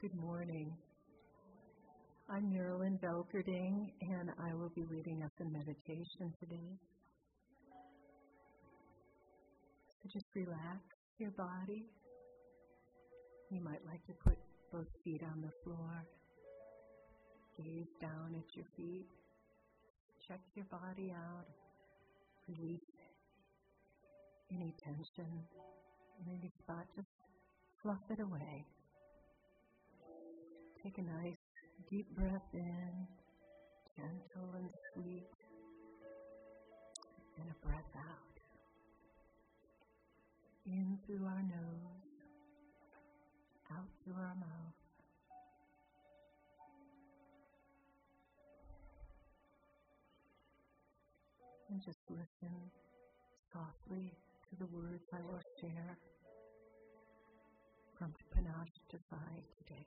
Good morning. I'm Marilyn Belgerding, and I will be leading us in meditation today. So just relax your body. You might like to put both feet on the floor, gaze down at your feet, check your body out, release any tension in any spot, just fluff it away. Take a nice deep breath in, gentle and sweet, and a breath out. In through our nose, out through our mouth. And just listen softly to the words I will share from Panache to Sai today.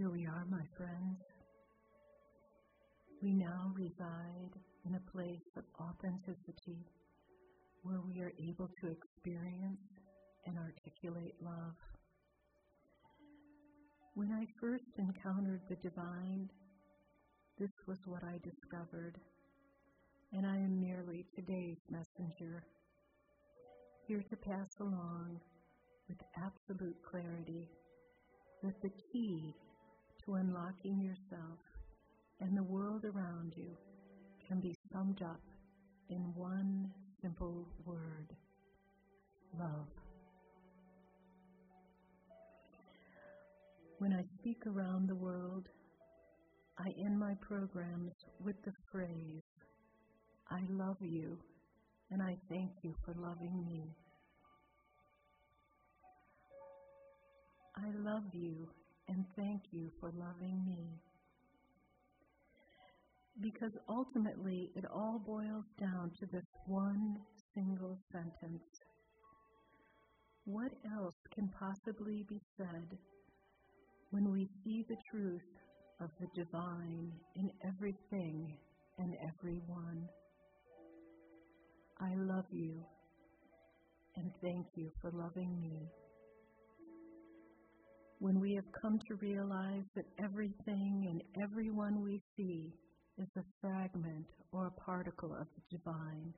Here we are, my friends. We now reside in a place of authenticity where we are able to experience and articulate love. When I first encountered the divine, this was what I discovered, and I am merely today's messenger, here to pass along with absolute clarity that the key unlocking yourself and the world around you can be summed up in one simple word love. When I speak around the world, I end my programs with the phrase, I love you and I thank you for loving me. I love you and thank you for loving me. Because ultimately, it all boils down to this one single sentence. What else can possibly be said when we see the truth of the divine in everything and everyone? I love you and thank you for loving me when we have come to realize that everything and everyone we see is a fragment or a particle of the divine,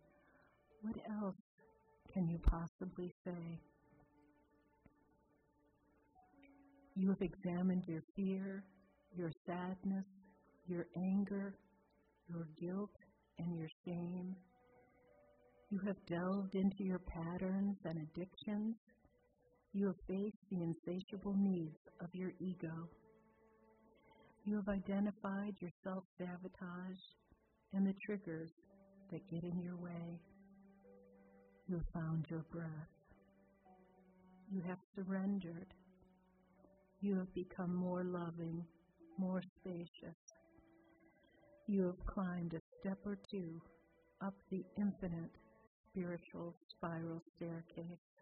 what else can you possibly say? You have examined your fear, your sadness, your anger, your guilt, and your shame. You have delved into your patterns and addictions you have faced the insatiable needs of your ego. You have identified your self sabotage and the triggers that get in your way. You have found your breath. You have surrendered. You have become more loving, more spacious. You have climbed a step or two up the infinite spiritual spiral staircase.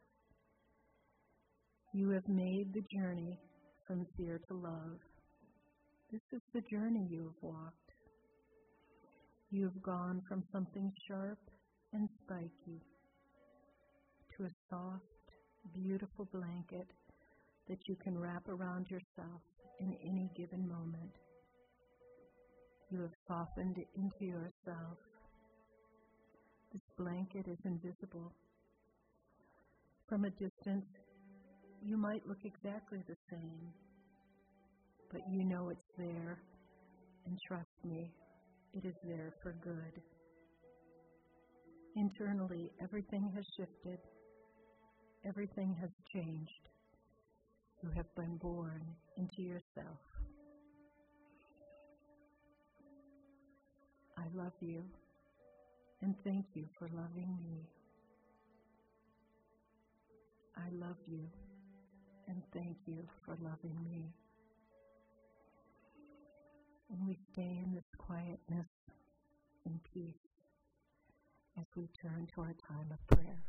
You have made the journey from fear to love. This is the journey you have walked. You have gone from something sharp and spiky to a soft, beautiful blanket that you can wrap around yourself in any given moment. You have softened into yourself. This blanket is invisible. From a distance, you might look exactly the same, but you know it's there, and trust me, it is there for good. Internally, everything has shifted, everything has changed. You have been born into yourself. I love you and thank you for loving me. I love you and thank you for loving me. And we stay in this quietness and peace as we turn to our time of prayer.